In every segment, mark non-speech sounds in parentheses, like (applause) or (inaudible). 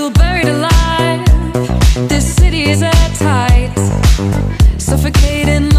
feel buried alive. This city is airtight, suffocating,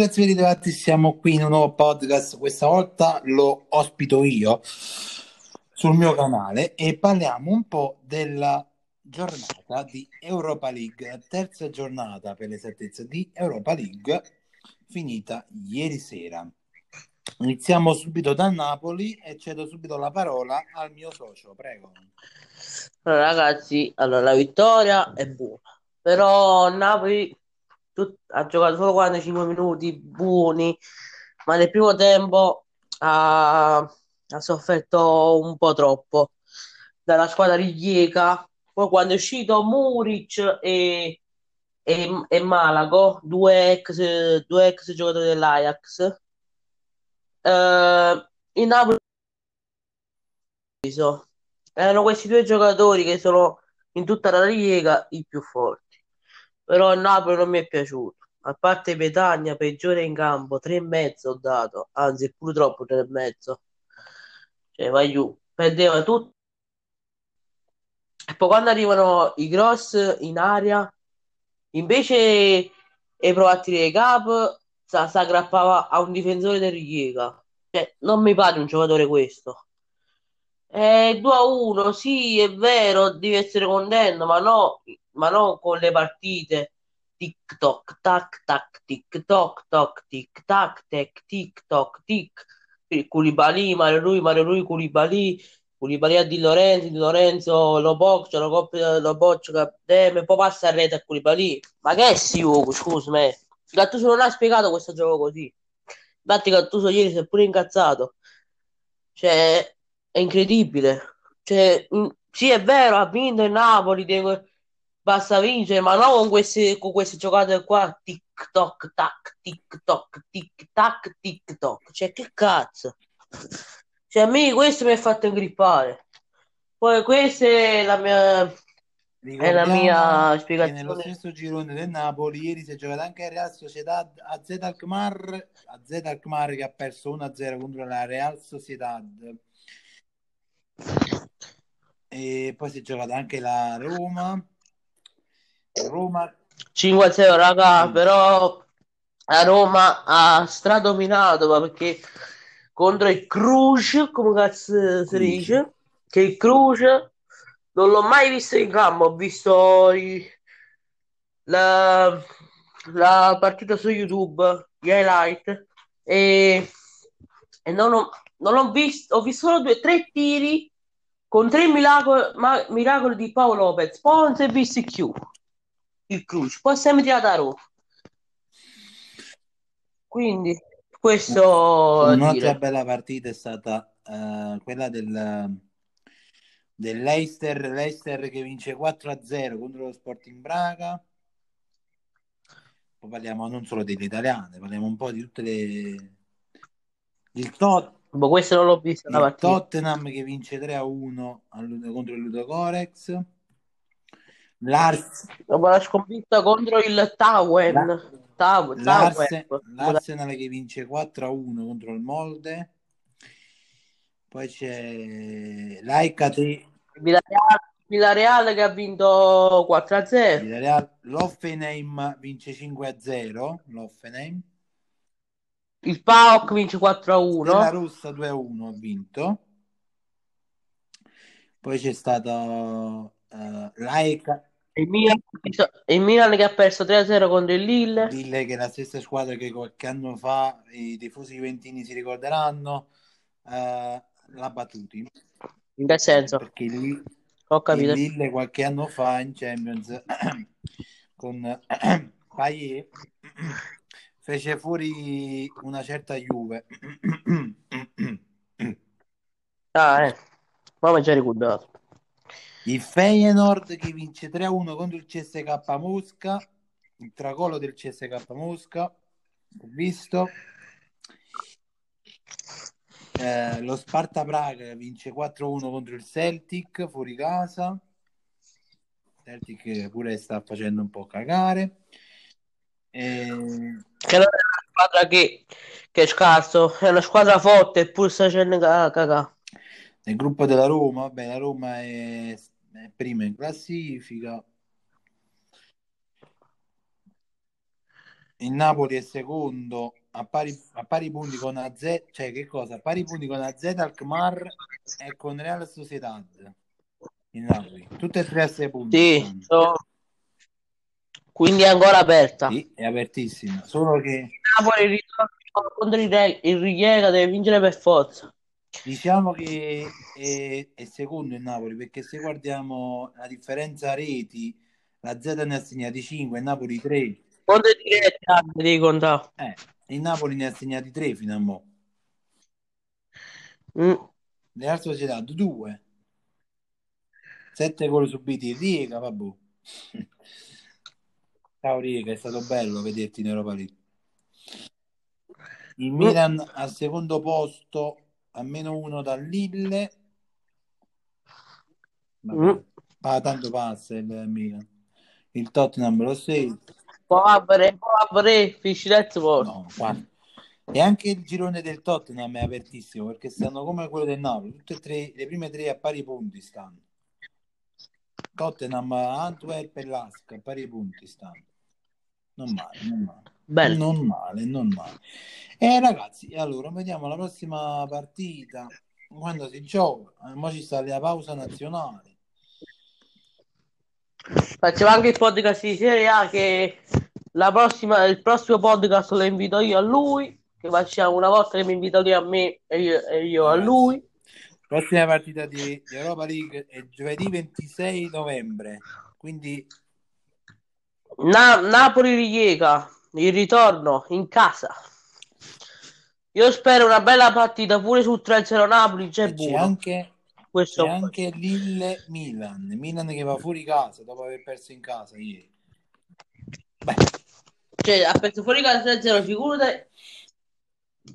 Per tutti grazie per i ritrovati, siamo qui in un nuovo podcast, questa volta lo ospito io sul mio canale e parliamo un po' della giornata di Europa League, terza giornata per l'esattezza di Europa League, finita ieri sera. Iniziamo subito da Napoli e cedo subito la parola al mio socio, prego. Allora, ragazzi, allora, la vittoria è buona, però Napoli tut- ha giocato solo 45 minuti buoni, ma nel primo tempo ha, ha sofferto un po' troppo dalla squadra di Chiesa. Poi quando è uscito Muric e, e, e Malago, due ex, due ex giocatori dell'Ajax, eh, il Napoli. Erano questi due giocatori che sono in tutta la Liga i più forti. Però il Napoli non mi è piaciuto. A parte Petagna, peggiore in campo, tre e mezzo ho dato, anzi pure troppo tre e mezzo. Cioè, vai giù, perdeva tutto. E poi quando arrivano i cross in aria, invece di provare a tirare cap, si aggrappava a un difensore del Rijeka. Cioè, non mi pare un giocatore questo. Eh, 2 a 1, sì, è vero, devi essere contento, ma no, ma non con le partite. Tic toc, tac tac, tic toc toc, tic tac, tic tic toc, tic. Koulibaly, Mario Rui, Mario Rui, Koulibaly, Koulibaly a Di Lorenzo, Di Lorenzo lo boccia, lo coppia, lo boccia, e poi passa a rete a Koulibaly. Ma che è Siugo, scusami. Gattuso non ha spiegato questo gioco così. Infatti Gattuso ieri si è pure incazzato. Cioè, è incredibile. Cioè, mh, sì, è vero, ha vinto il Napoli, deve- basta vincere, ma non con queste, con queste giocate qua. Tic toc tac, tic toc, tic tac, tic toc. Cioè, che cazzo? Cioè, a me questo mi ha fatto ingrippare. Poi questa è la mia, è la mia che nello spiegazione. stesso girone del Napoli ieri si è giocato anche il Real Sociedad a Z Alkmaar, a Z Alkmaar che ha perso 1-0 contro la Real Sociedad. E poi si è giocato anche la Roma. Roma 5-0, raga, sì. però la Roma ha stradominato, ma perché contro il Cluj, come cazzo si dice? Che il Cluj non l'ho mai visto in campo, ho visto i- la, la partita su YouTube, gli highlight, e, e non ho, non ho visto, ho visto solo due, tre tiri con tre miracoli, ma- miracoli di Paolo Lopez, poi non si è visto più il Cluj, poi siamo tirati a Roma. Quindi, questo a Un'altra dire. bella partita è stata eh, quella del, del Leicester, Leicester che vince 4-0 contro lo Sporting Braga. Poi parliamo non solo delle italiane, parliamo un po' di tutte le... Il, Tot- Boh, questo non l'ho visto. Tottenham che vince 3-1 al- contro il Ludogorex. L'Ars- Dopo la sconfitta contro il Tawen. la-. L'Arsenal che vince 4-1 contro il Molde. Poi c'è l'Aicati Villarreal, Villarreal che ha vinto 4-0. Villarreal- L'Offenheim vince 5-0 l'Offenheim Il PAOK vince Stella 4-1. Rossa 2-1 ha vinto poi c'è stato eh, l'AEK Il Milan, il Milan che ha perso 3-0 contro il Lille. Lille che è la stessa squadra che qualche anno fa i tifosi juventini si ricorderanno eh, l'ha battuti. In che senso? Perché il, Ho il capito. Lille qualche anno fa in Champions (clears throat) con (clears throat) Payet (clears throat) fece fuori una certa Juve. Ah, eh. Ma mi già ricordato. Il Feyenoord che vince 3-1 contro il CSK Mosca, il tracollo del CSK Mosca, ho visto. Eh, lo Sparta Praga vince 4-1 contro il Celtic fuori casa. Celtic pure sta facendo un po' cagare. Eh, Che non è una squadra che, che è scarso, è una squadra forte, eppure sta facendo ca- cagà. nel gruppo della Roma, vabbè, la Roma è, è prima in classifica. Il Napoli è secondo a pari, a pari punti con AZ, cioè che cosa? A pari punti con AZ Alkmaar e con Real Sociedad. Il Napoli, tutte e tre a sei punti. Sì, so- quindi è ancora aperta. Sì, è apertissima. Solo che Napoli ritorna contro il il Rijeka deve vincere per forza. Diciamo che è, è secondo il Napoli perché se guardiamo la differenza reti, la Z ne ha segnati 5, il Napoli 3. Contro i diretti anni devi contare. Eh, il Napoli ne ha segnati 3 fino a mo'. Mm. Real Sociedad 2. 7 gol subiti in Riega, vabbè. Ciao Riega, è stato bello vederti in Europa League. Il Milan al secondo posto a meno uno dal Lille. Mm. Ah, tanto passa il Milan. Il Tottenham lo 6. Povere, povere, forte. No, guarda. E anche il girone del Tottenham è apertissimo perché stanno come quello del Napoli, tutte e tre, le prime tre a pari punti stanno. Tottenham, Antwerp e Lask a pari punti stanno. Non male, non male. Bello. Non male, non male. E ragazzi, allora vediamo la prossima partita quando si gioca. Ora ci sta la pausa nazionale. Facciamo anche il podcast di Serie A che la prossima, il prossimo podcast lo invito io a lui, che facciamo una volta che mi invita lui a me e io, e io a lui. Prossima partita di, di Europa League è giovedì 26 novembre. Quindi Na- Napoli-Rijeka, il ritorno in casa. Io spero una bella partita pure su 3-0 Napoli, c'è c'è buono. anche Questo C'è anche Lille Milan, Milan che va fuori casa dopo aver perso in casa ieri. Beh, cioè, ha perso fuori casa 3-0, figurati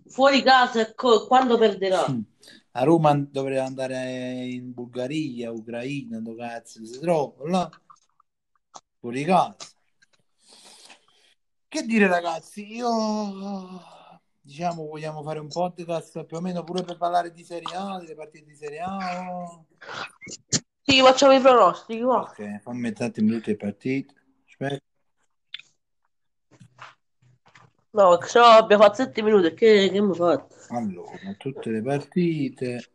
fuori casa e co- quando perderà. a Roma dovrebbe andare in Bulgaria, Ucraina, dove cazzo si trova là. Fuori casa. Che dire ragazzi, io diciamo vogliamo fare un podcast più o meno pure per parlare di Serie A, delle partite di Serie A. Sì, facciamo i pronostici. Ok, fammi attimo tutte le partite. Aspetta. No, no abbiamo fatto 7 minuti. Che, che mi fatto? Allora, tutte le partite.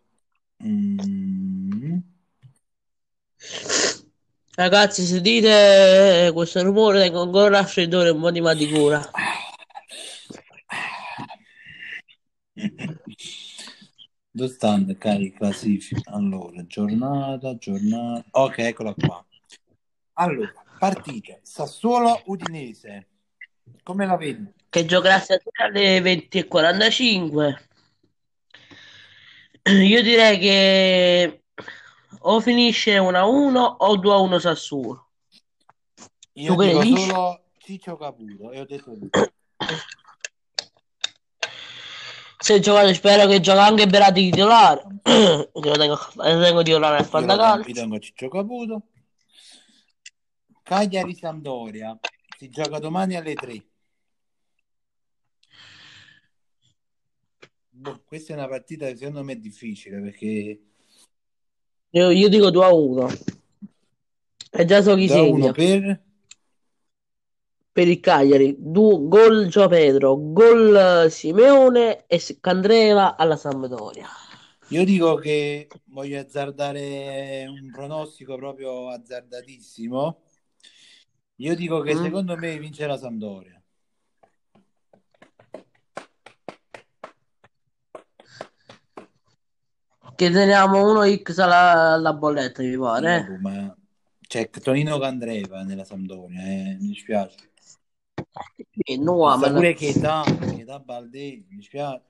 Mm. Ragazzi, sentite questo rumore, tengo ancora raffreddore, un po' di mal di cura. Dove stanno cari classifica? Allora, giornata, giornata. Ok, eccola qua. Allora, partite. Sassuolo Udinese. Come la vedi? Che giocherà stasera alle 20.45. (clears throat) Io direi che o finisce 1-1 o 2-1 Sassuolo. Io Tu dico dici? solo Ciccio Caputo e ho detto tutto. Se giocate, spero che gioca anche Berati titolare. (clears throat) che lo tengo, lo tengo titolare al Fantacalcio. io tengo Ciccio Caputo. Cagliari Sampdoria. Si gioca domani alle 3. Boh, questa è una partita che secondo me è difficile perché Io, io dico 2-1. E già so chi da uno segna per per il Cagliari. Du- gol Gio Pedro, gol eh, Simeone e Candreva alla Sampdoria. Io dico che voglio azzardare un pronostico proprio azzardatissimo. Io dico che Mm. secondo me vince la Sampdoria. Che teniamo uno X alla, alla bolletta, mi pare. Eh, boh, ma c'è Tonino Candreva nella Sampdoria, eh, mi dispiace. Eh, no, ma- pure Cheta, Cheta Balde, mi dispiace.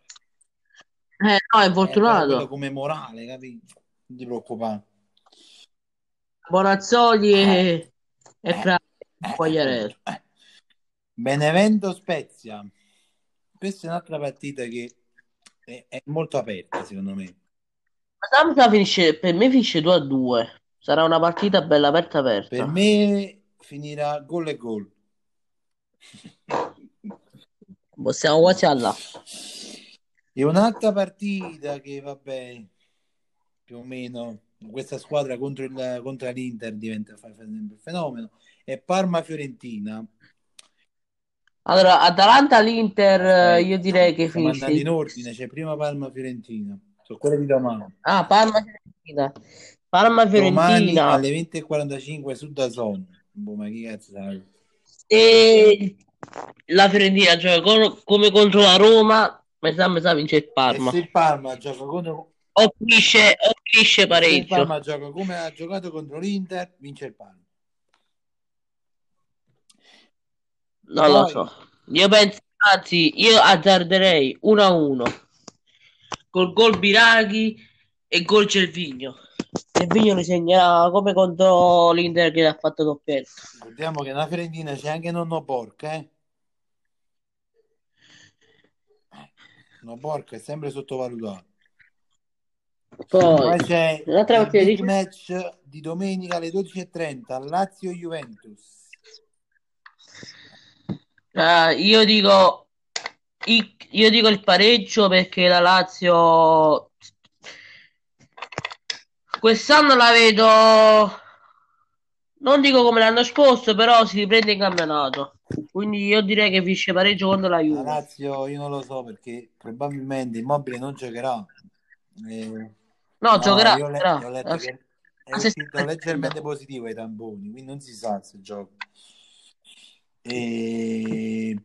Eh, no, è Eh, fortunato. come morale, capito? Non ti preoccupare. Bonazzoli e, e Eh, Fra Quagliarella. appunto, eh. Benevento Spezia. Questa è un'altra partita che è, è molto aperta, secondo me. Samsa finisce, per me finisce 2 a 2. Sarà una partita bella aperta Per aperta. me finirà gol e gol. Siamo quasi là. E un'altra partita che, vabbè, più o meno questa squadra contro, il, contro l'Inter diventa il fenomeno è Parma-Fiorentina. Allora, Atalanta-l'Inter, eh, io direi che andando in finisce. ordine, c'è prima Parma-Fiorentina. Sono quelle di domani. Ah, Parma-Fiorentina. Domani Parma-Fiorentina. alle 20.45 su Dazon. Boh, ma chi cazzo sai? E la Fiorentina gioca con- come contro la Roma. Mi sa, mi sa vince il E Parma. se il Parma gioca contro O finisce, o finisce se il pareggio. Parma gioca come ha giocato contro l'Inter, vince il Parma. Non lo Poi so. Io penso, anzi, io azzarderei 1 a 1 col gol Biraghi e gol Cervigno. Cervigno li segnerà come contro l'Inter che ha fatto doppietta. ricordiamo che nella Fiorentina c'è anche Nonno Porca, eh? Nonno Porca è sempre sottovalutato. Poi Poi, c'è l'altra il partita big dice... match di domenica alle 12.30, Lazio-Juventus. Ah, io dico io dico il pareggio perché la Lazio quest'anno la vedo non dico come l'anno scorso, però si riprende in campionato. Quindi io direi che finisce pareggio contro la Juve. Lazio io non lo so perché probabilmente Immobile non giocherà. Eh, No, no, giocherà, io le- ho letto La- che è sesta uscito leggermente positivo ai tamponi, quindi non si sa se gioca. E...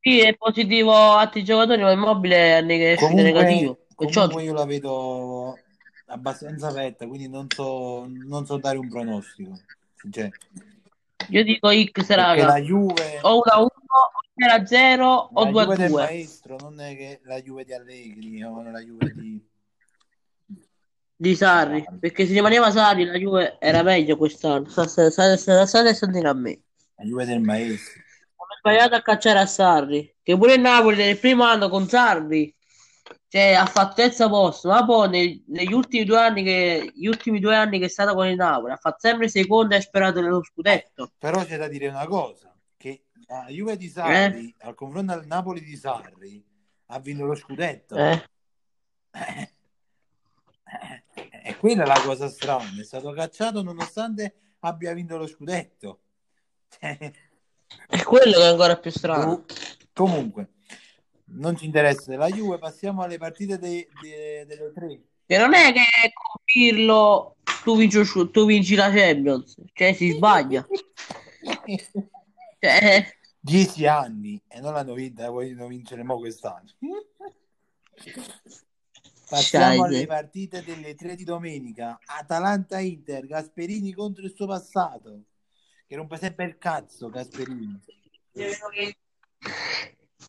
Sì, è positivo altri giocatori, ma Immobile è neg- è uscito negativo. Comunque, comunque io la vedo abbastanza aperta, quindi non so, non so dare un pronostico. Cioè, io dico X raga. la Juve, O 1 a 1, o 0 a 0 o la 2 a Juve del 2. maestro non è che la Juve di Allegri o la Juve di Di Sarri, perché se rimaneva Sarri la Juve era meglio quest'anno. Sta, sta, sta, sta, sta, sta a la Juve del maestro. Hanno sbagliato a cacciare a Sarri, che pure il Napoli nel primo anno con Sarri cioè, ha fatto terzo posto, ma poi nei- negli ultimi due anni che gli ultimi due anni che è stato con il Napoli ha fatto sempre secondo e ha sperato nello scudetto. Però c'è da dire una cosa, che la Juve di Eh? Sarri, al confronto al Napoli di Sarri, ha vinto lo scudetto. Eh? Eh, eh, E quella è la cosa strana, è stato cacciato nonostante abbia vinto lo scudetto. È quello che è ancora più strano. Comunque, non ci interessa della Juve, passiamo alle partite dei- dei- delle tre. Che non è che con Pirlo tu vinci, tu vinci la Champions, cioè si sbaglia. Cioè, Dieci anni e non l'hanno vinta, vogliono vincere mo quest'anno. Passiamo alle partite delle tre di domenica. Atalanta-Inter, Gasperini contro il suo passato. Che rompe sempre il cazzo, Gasperini.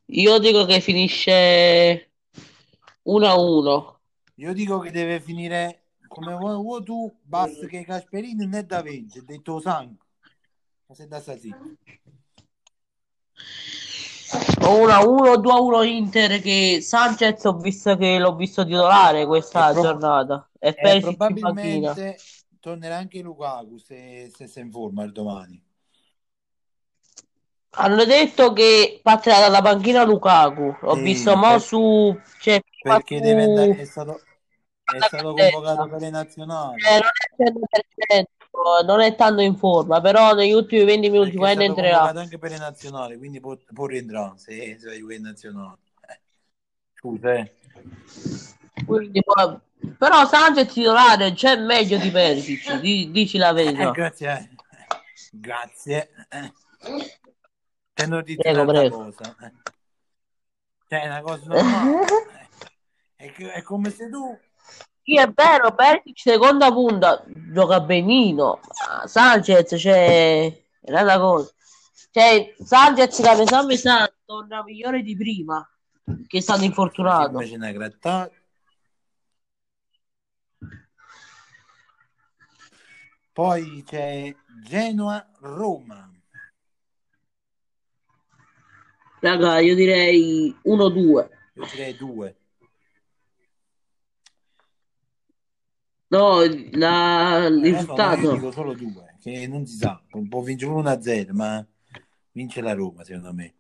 Io dico che finisce 1 a 1. Io dico che deve finire come vuoi, tu, basta che Gasperini non è da vincere, detto sangue. Ma sei da stasera. O 1 a 1, 2 a 1 Inter che Sanchez ho visto che l'ho visto titolare questa pro- giornata. E Perisic probabilmente tornerà anche Lukaku se, se si informa il domani. Hanno detto che partirà dalla panchina Lukaku. L'ho Sì, visto mo per- su cioè, perché deve andare, è su stato, è stato convocato per le nazionali. Eh, non è 100%, non è tanto in forma, però negli ultimi 20 minuti è quando entrerà. convocato anche per le nazionali, quindi può, può rientrare se, se Juve in nazionale. Eh, Scusa, eh. Quindi, poi- però Sanchez titolare c'è meglio di Perisic, (laughs) di- dici la verità. grazie. eh. Grazie. Eh. Te non dico Prego, un'altra prego. cosa. eh. Cioè, è una cosa normale. eh. È, è come se tu Sì, è vero, Perisic seconda punta gioca benino. Ma Sanchez, cioè, è una cosa. Cioè, Sanchez da mesa a mesa torna migliore di prima, che è stato infortunato. Invece una grattata. Poi c'è Genoa-Roma. Raga, io direi 1-2. Io direi due. No, la- il Eh, no, io risultato. dico solo due, che non si sa. Può vincere 1-0, ma vince la Roma, secondo me.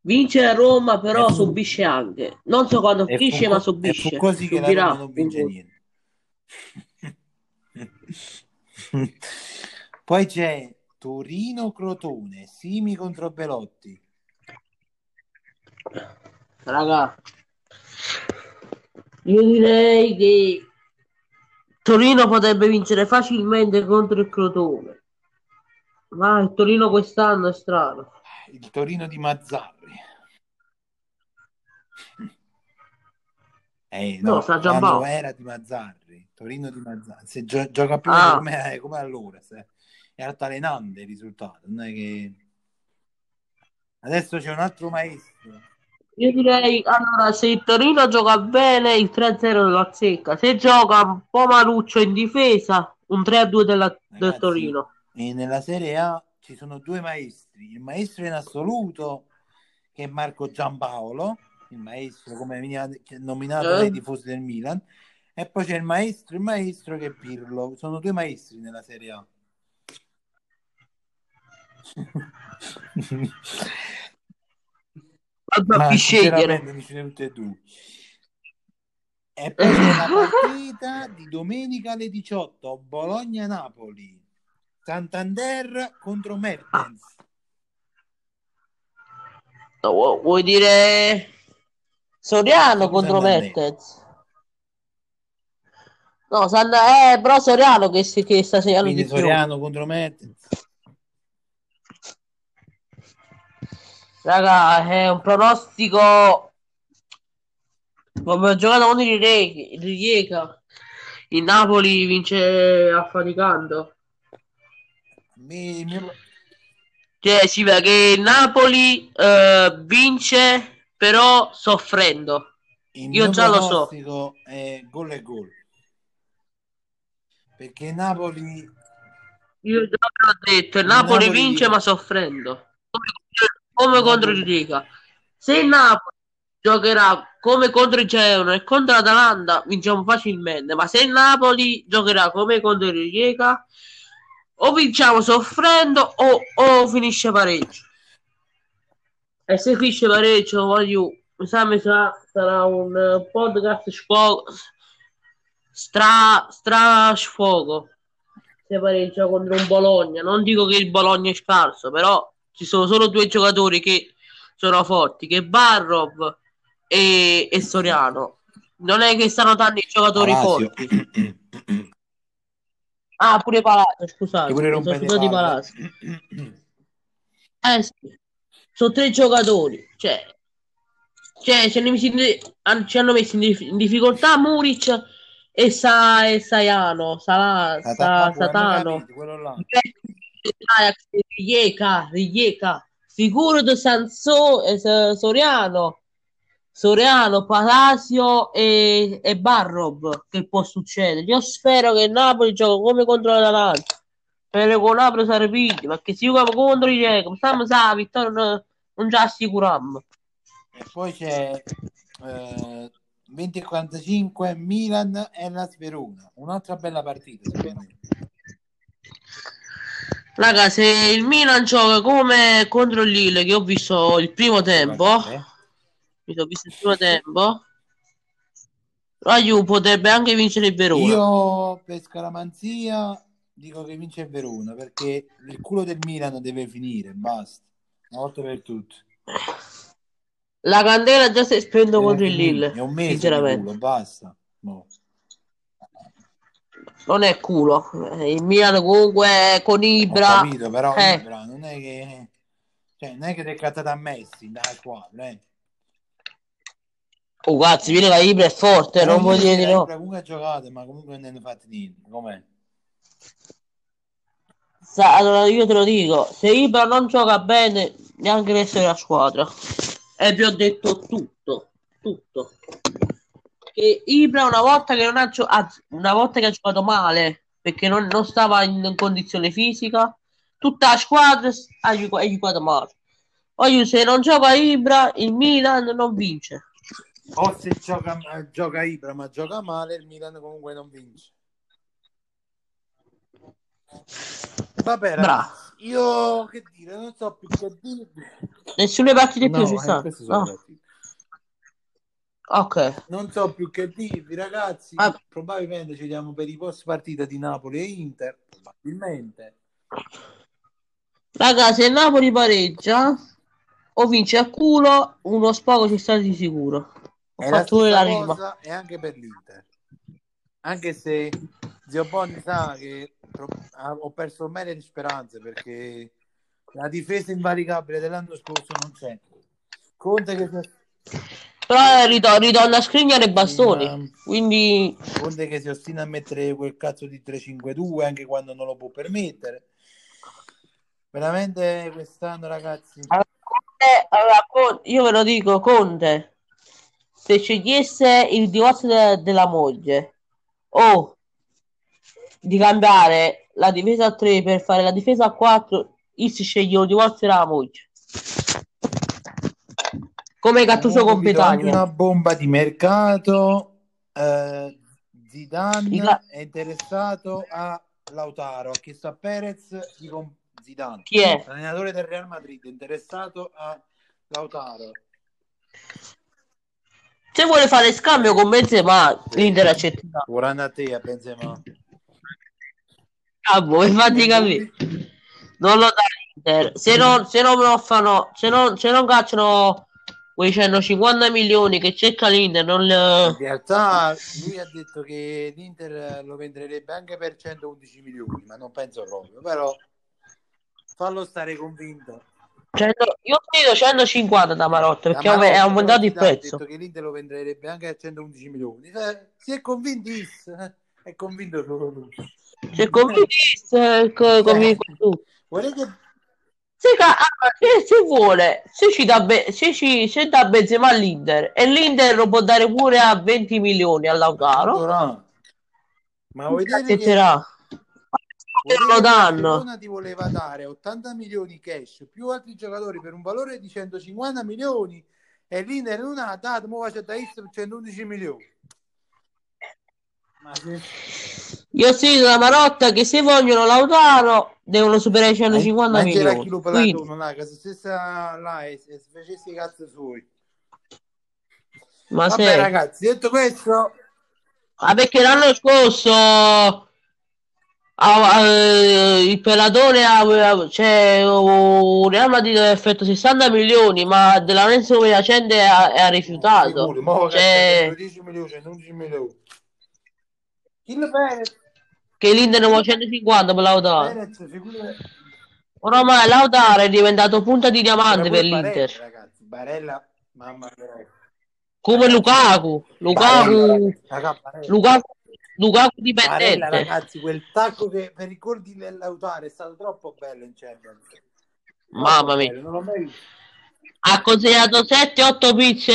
Vince la Roma, però fu- subisce anche. Non so quando fu, finisce, ma subisce. così che la Subirà Roma non vince niente. (laughs) Poi c'è Torino-Crotone, Simi contro Belotti. Raga, io direi che Torino potrebbe vincere facilmente contro il Crotone. Ma il Torino quest'anno è strano. Il Torino di Mazzarri. Eh, No, no, sta già basso. era di Mazzarri, Torino di Mazzarri. Se gio- gioca più Ah. come, eh, come allora, se- è altalenante il risultato. Non è che... Adesso c'è un altro maestro. Io direi, allora, se il Torino gioca bene, il 3-0 lo azzecca. Se gioca un po' maluccio in difesa, un 3-2 della- del Ragazzi, Torino. E nella Serie A ci sono due maestri. Il maestro in assoluto, che è Marco Giampaolo, il maestro come veniva nominato Eh. dai tifosi del Milan, e poi c'è il maestro, il maestro che è Pirlo. Sono due maestri nella Serie A. Ma chi scegliere? mi ne tutte e due. E poi c'è la (laughs) partita di domenica alle 18, Bologna-Napoli, Santander contro Mertens. No, vu- vuoi dire Soriano contro. Mertens? No, San- eh, però Soriano che, si- che sta segnando Quindi di più. Soriano contro Mertens. Raga, è un pronostico come ho giocato contro il Rijeka. Il Napoli vince affaticando. Mi- mio- Cioè, si vede che il Napoli eh, vince però soffrendo. il Io già lo so. è gol e gol. Perché Napoli Io già l'ho detto, il Napoli Napoli- vince ma soffrendo, come, come contro il Riga. Se il Napoli giocherà come contro il Genoa e contro l'Atalanta, vinciamo facilmente, ma se il Napoli giocherà come contro il Riga, o vinciamo soffrendo o, o finisce pareggio. E se finisce pareggio, voglio, mi sa, mi sa, sarà un eh, podcast sfogo, stra, stra sfogo se pareggia contro un Bologna. Non dico che il Bologna è scarso, però ci sono solo due giocatori che sono forti, che Barrov e, e Soriano. Non è che stanno tanti giocatori Palacio. forti. Ah, pure Palazzo, scusate, pure sono di. Palazzo. Eh sì, sono tre giocatori, cioè, cioè ci hanno messo in, ci hanno messo in, dif- in difficoltà Muric e, Sa, e Saiano, Sala, Sa- Sata- Satano. Ajax, Rijeka, Rijeka, Figurdo Sanso, Soriano, Soriano, Palacio e, e Barrob. Che può succedere? Io spero che il Napoli giochi come contro l'Atalanta. Per con Napoli sarà piglio, perché se giochiamo contro i Rijeka, stiamo sa, vittoria non, non ci assicuriamo. E poi c'è eh, 20 e 45 Milan e la Verona. Un'altra bella partita. Raga, se il Milan gioca come contro il Lille, che ho visto il primo tempo, Eh? mi sono visto il primo tempo, la Juve potrebbe anche vincere il Verona. Io per scaramanzia dico che vince il Verona perché il culo del Milan deve finire, basta. Una volta per tutte. La candela già si è spento Deve contro il. Lille, È un mese culo, basta. No. Non è culo. Il Milan comunque con Ho Ibra... capito, però eh. Ibra non è che cioè, non è che ti è cattata a Messi dalla squadra, eh. Oh, cazzo, viene la Ibra è forte, non vuol dire di no. Comunque ha giocato, ma comunque non ne fate niente. Com'è? Sa- allora io te lo dico, se Ibra non gioca bene, neanche il resto della squadra. E vi ho detto tutto, tutto. Che Ibra una volta che non ha, gio- una volta che ha giocato male, perché non, non stava in condizione fisica, tutta la squadra ha gioca- ha giocato male. Poi se non gioca Ibra, il Milan non vince. O se gioca, gioca Ibra ma gioca male, il Milan comunque non vince. Vabbè, Bravo. ragazzi, io che dire, non so più che dire. Nessune partite più No, ci eh, sono No. partite. Ok. Non so più che dirvi, ragazzi. Ah. Probabilmente ci diamo per i post partita di Napoli e Inter. Probabilmente. Raga, se Napoli pareggia o vince a culo, uno spago ci sta di sicuro. Ho È la fatto la stessa rima. e anche per l'Inter. Anche se Zio Bonni sa che ah, ho perso mele di speranze perché la difesa invalicabile dell'anno scorso non c'è. Conte che si, Però ritor- ritorna a scrignare bastoni. Quindi Conte che si ostina a mettere quel cazzo di 3-5-2 anche quando non lo può permettere. Veramente quest'anno, ragazzi, allora, Conte- allora, io ve lo dico, Conte, se scegliesse il divorzio de- della moglie o di cambiare la difesa a 3 per fare la difesa a 4, io si sceglie il divorzio della moglie. Come Gattuso Petagna. una bomba di mercato. Eh, Zidane la- è interessato a Lautaro, ha chiesto a Perez di comp- Zidane, Chi è? l'allenatore del Real Madrid, interessato a Lautaro. Se vuole fare scambio con Benzema, l'Inter accetterà. Vorranno a te a Benzema. Infatti capire. Non lo dà l'Inter. Se non, se non lo fanno, se non, se non cacciano quei 150 milioni che cerca l'Inter, non In le... realtà lui ha detto che l'Inter lo venderebbe anche per 111 milioni, ma non penso proprio, però fallo stare convinto. Cento- io credo 150 da Marotta perché La Marotta, è aumentato il prezzo. Ha detto che l'Inter lo venderebbe anche a 111 milioni. Cioè, si è convintissimo, eh, è convinto solo lui. Se convince, co- convinco tu. Volete Se, se, se vuole, se ci dà, be- se ci, se dà Benzema all'Inter e l'Inter lo può dare pure a 20 milioni a Lautaro, Allora, ma vuoi dire che, lo la danno. Verona ti voleva dare 80 milioni cash più altri giocatori per un valore di 150 milioni e l'Inter non ha dato, ora c'è da Is per 111 milioni. Ma se... Io ho sentito da Marotta che se vogliono Lautaro devono superare i 150 Ma c'era milioni. chi lo Quindi, non ha, che se stessa là e se facesse i cazzi suoi. ma Vabbè se... ragazzi, detto questo, Ah, perché l'anno scorso ah, ah, il Pelatore aveva, cioè, un Real Madrid aveva offerto 60 milioni, ma della Lorenzo Piacente ha, ha rifiutato. Sicuro, Cioè, 10 milioni, 11 milioni. Chi lo Perez, che l'Inter ne vuole 150 per Lautaro. Figura... Ormai Lautaro è diventato punta di diamante per Barella, l'Inter. ragazzi, Barella, mamma mia. Come Lukaku. Lukaku, Barella, raga, Barella. Lukaku, Lukaku Barella, dipendente. ragazzi, quel tacco che per i gol di Lautaro è stato troppo bello in Champions. Mamma mia. bello, non l'ho mai visto. Ha consegnato 7-8 pizze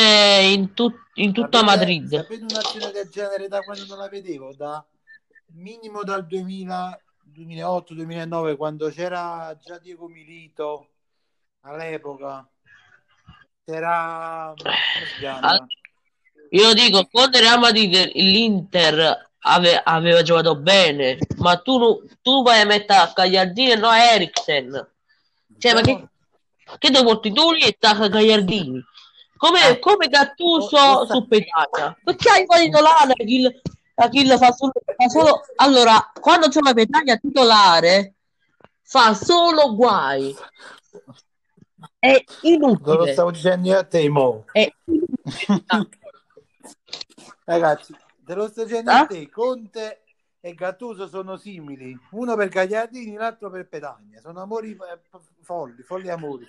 in, tut- in tutta Sapete- Madrid. Sapete un'azione del genere da quando non la vedevo? Da minimo dal 2000, 2008-2009, quando c'era già Diego Milito all'epoca. C'era? Allora, Io dico, il Real Madrid l'Inter ave- aveva giocato bene, ma tu, tu vai a mettere a Gagliardini e no a Eriksen. Cioè, ma che, che devo porti tu lì e a Gagliardini? Come, Eh. come Gattuso su Petagna. Perché hai poi titolare Achille, Achille fa solo, fa solo... Allora, quando c'è una Petagna titolare, fa solo guai. È Te lo inutile. stavo dicendo io a te, mo. È inutile. (laughs) Ragazzi, te lo sto dicendo Eh? a te. Conte e Gattuso sono simili. Uno per Gagliardini, l'altro per Petagna. Sono amori eh, folli, folli amori.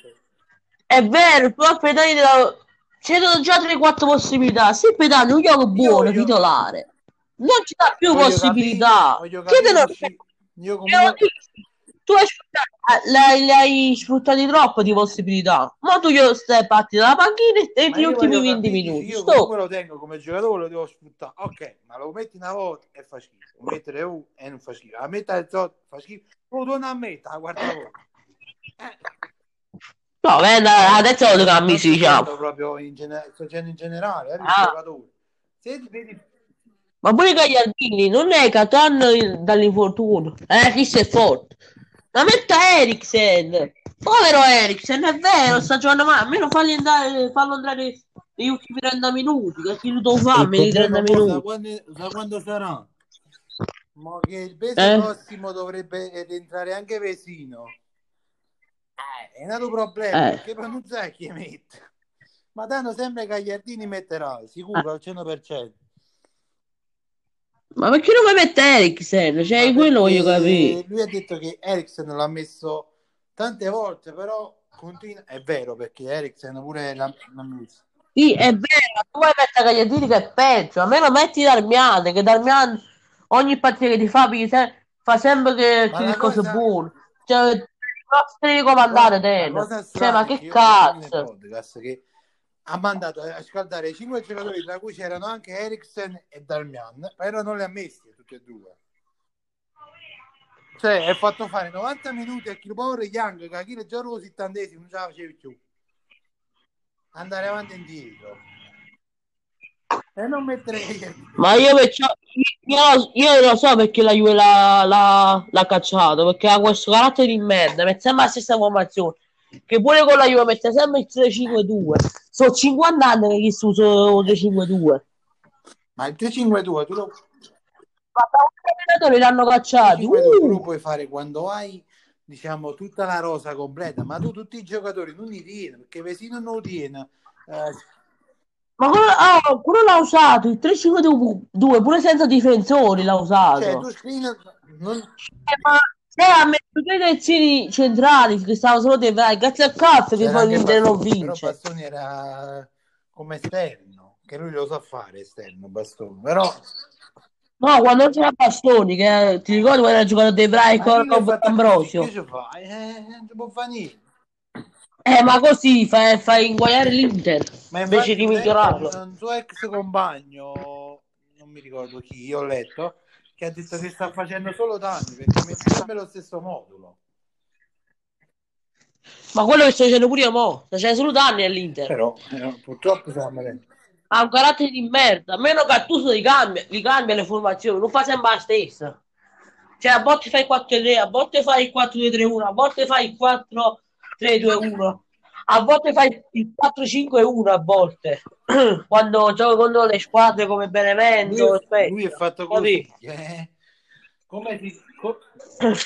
È vero, però Petagna C'erano già 3-4 possibilità. Se Petagna è un gioco buono, voglio- titolare, non ci dà più Voglio possibilità. capire- voglio Che te lo- capirci- io comunque. Tu hai sfruttato, eh, l'hai, sfruttati troppo di possibilità. Ma tu glielo stai batti dalla panchina e Ma gli io ultimi voglio 20 capire, minuti. Io Stop. comunque lo tengo come giocatore, lo devo sfruttare. Ok, ma lo metti una volta e fa schifo. Lo mettere U e non fa schifo. La metà del zotto fa schifo. Lo torna a metà, guarda. Eh, No, vedi, adesso lo cambi, sto diciamo. proprio in, gene- sto dicendo in generale, eh, Ah. giocatore. Se vedi Ma pure Gagliardini non è che torna dall'infortunio. Eh, chi è forte. Ma metta Eriksen. Povero Eriksen, è vero, sta giocando male. Almeno falli andare, fallo andare negli ultimi 30 minuti. Che chi lo fa nei problema 30 poi sa minuti. quando, sa quando sarà? Ma che il mese Eh? prossimo dovrebbe rientrare anche Vesino. Eh, è un altro problema, Eh. perché poi non sai chi mette. Ma danno sempre Gagliardini metterà, sicuro al 100%. Ma perché non mi mette Eriksen? Cioè, quello voglio capire. Lui ha detto che Eriksen l'ha messo tante volte, però continua... È vero, perché Eriksen pure l'ha, l'ha messo. Sì, è vero, tu vuoi mettere Gagliardini che è peggio. A me lo metti Darmian, che Darmian ogni partita che ti fa, fa sempre che, che cose cosa- buone. Cioè, devi comandare te. Cioè, ma che cazzo? podcast che ha mandato a scaldare cinque giocatori, tra cui c'erano anche Eriksen e Darmian, però non li ha messi tutti e due. Cioè, è fatto fare 90 minuti a Kill Power Young, che a chi già lo 70 non ce la facevi più. Andare avanti e indietro. E non mettere Ma io, perciò, io, io lo so perché la Juve l'ha, l'ha- l'ha cacciato, perché ha questo carattere di merda, mette sempre la stessa formazione, che pure con la Juve mette sempre il 3-5-2. Sono 50 anni che usa il 3-5-2. Ma il 3-5-2 tu lo, Ma da un allenatore l'hanno cacciato. 3-5-2 tu lo Uh, puoi fare quando hai diciamo tutta la rosa completa, ma tu tutti i giocatori non li tieni, perché Vesino non lo tiene. Eh, ma quello, ah, quello l'ha usato, il 3-5-2, pure senza difensori l'ha usato. cioè, tu scrivi non, Eh, ma se ha messo due terzini centrali che stavano solo dei vai, grazie al cazzo che poi l'Inter non Bastoni, Però vince. Bastoni era come esterno, che lui lo sa fare esterno, Bastoni. Però No, quando c'era Bastoni, che ti ricordi quando era giocato De Vrij ma con Ambrosio? Che ci fa? Eh, non può fare niente. Eh, ma così fai, fai inguaiare l'Inter Ma invece di migliorarlo. Un suo ex compagno, non mi ricordo chi, io ho letto, che ha detto che sta facendo solo danni perché mette sempre lo stesso modulo. Ma quello che sto dicendo pure io mo, sta facendo solo danni all'Inter. Però eh, purtroppo siamo. Ha un carattere di merda, a meno Gattuso li cambia, li cambia le formazioni, non fa sempre la stessa. Cioè, a volte fai il 4-3, a volte fai il 4-2-3-1, a volte fai il 4-3-2-1, a volte fai il 4-5-1 a volte. (clears throat) Quando gioco contro le squadre come Benevento, Lui, aspetta, lui è fatto così. eh. Come si... co-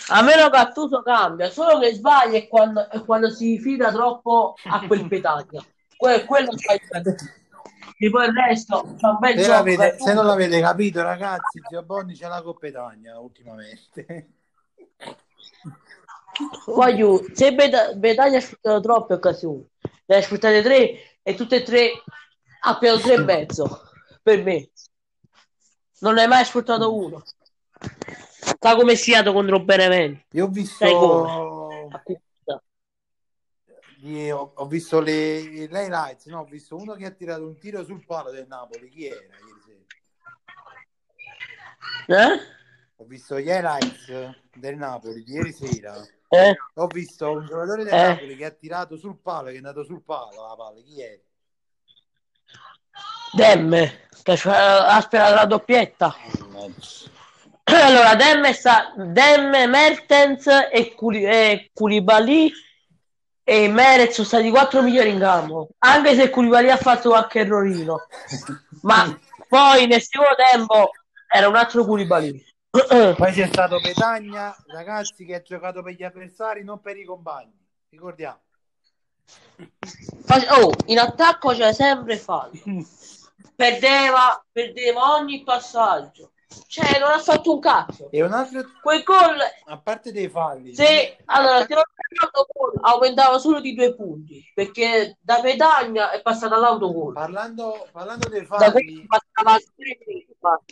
A meno Gattuso cambia, solo che sbaglia è quando, è quando si fida troppo a quel (laughs) Petagna. Que- quello sbaglia. E poi il resto c'è un bel Se, gioco. Gattuso. se non l'avete capito, ragazzi, Zio Bonni c'è la Coppetagna ultimamente. (laughs) Voglio, se Beta- Betaglia ha sfruttato troppe occasioni, ne ha sfruttate tre e tutte e tre ha preso tre e mezzo per me. Non ne hai mai sfruttato uno. Sta come siato contro il Benevento. Io ho visto, io ho, ho visto le, le highlights, no? ho visto uno che ha tirato un tiro sul palo del Napoli. Chi era ieri sera? Eh? Ho visto gli highlights del Napoli di ieri sera. Eh? Ho visto un giocatore del Eh. Napoli che ha tirato sul palo, che è andato sul palo la palla. Chi è? Demme, che ha sperato la doppietta. Allora, Demme, sta, Demme Mertens e, Culi, e Koulibaly e Merez sono stati i quattro migliori in campo. Anche se Koulibaly ha fatto qualche errorino. Ma (laughs) poi nel secondo tempo era un altro Koulibaly. (coughs) Poi c'è stato Petagna, ragazzi, che ha giocato per gli avversari, non per i compagni. Ricordiamo. Oh, in attacco c'è sempre fallo. (laughs) Perdeva, perdeva ogni passaggio. Cioè, non ha fatto un cazzo. E un altro, Quel gol, a parte dei falli, se allora, se non l'autogol aumentava solo di due punti, perché da Petagna è passata all'autogol. parlando, parlando dei falli, passava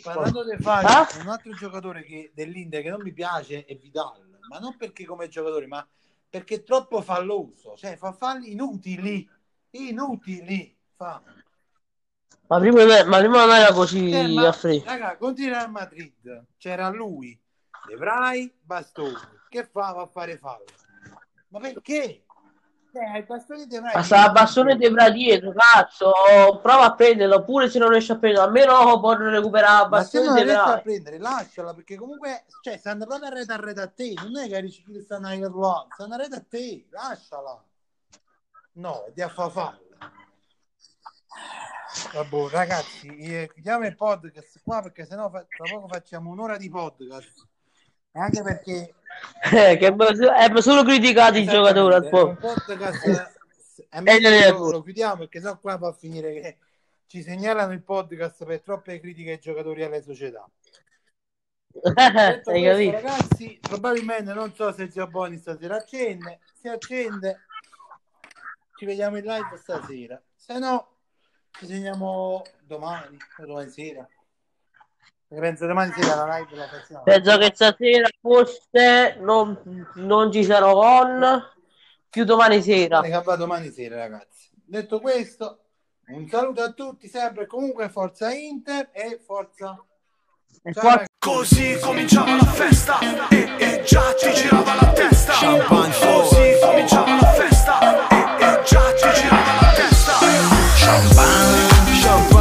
parlando dei falli, Eh? un altro giocatore che, dell'Inter che non mi piace è Vidal, ma non perché come giocatore, ma perché è troppo falloso, cioè fa falli inutili, inutili. Fa. Ma prima, ma prima non era così Eh, ma, a freddo. raga, contro il Real Madrid c'era lui, De Vrij, Bastoni, che fa? Va a fare fallo. Ma perché? Eh, il bastone De Vrij Ma sta a bastone di Bra dietro, cazzo. Prova a prenderlo, oppure se non riesci a prenderlo, almeno può recuperare a Ma se bastone non di riesci a prendere, lasciala perché comunque cioè, stanno proprio a rete a rete a te. Non è che riesci che stanno a là, stanno a rete a te, lasciala. No, di a fa fallo. Vabbè, ragazzi, eh, chiudiamo il podcast qua perché sennò fa- tra poco facciamo un'ora di podcast. Anche perché (laughs) Eh, che è solo criticato il giocatore al po'. podcast eh, è meglio gli che lo, chiudiamo perché sennò qua va a finire che ci segnalano il podcast per troppe critiche ai giocatori e alle società. (laughs) Questo, ragazzi, probabilmente non so se zio Boni stasera accende. Se accende, ci vediamo in live stasera. Se no, ci segniamo domani o domani sera. Perché penso domani sera la live la facciamo. Penso che stasera forse non, non ci sarò con più domani sera. Che va domani sera, ragazzi. Detto questo, un saluto a tutti, sempre e comunque forza Inter e forza. E ragazzi. Così cominciava la festa e, e già ti girava la testa. Champagne Così cominciava la festa e, e già ti girava la testa. Champagne, Champagne,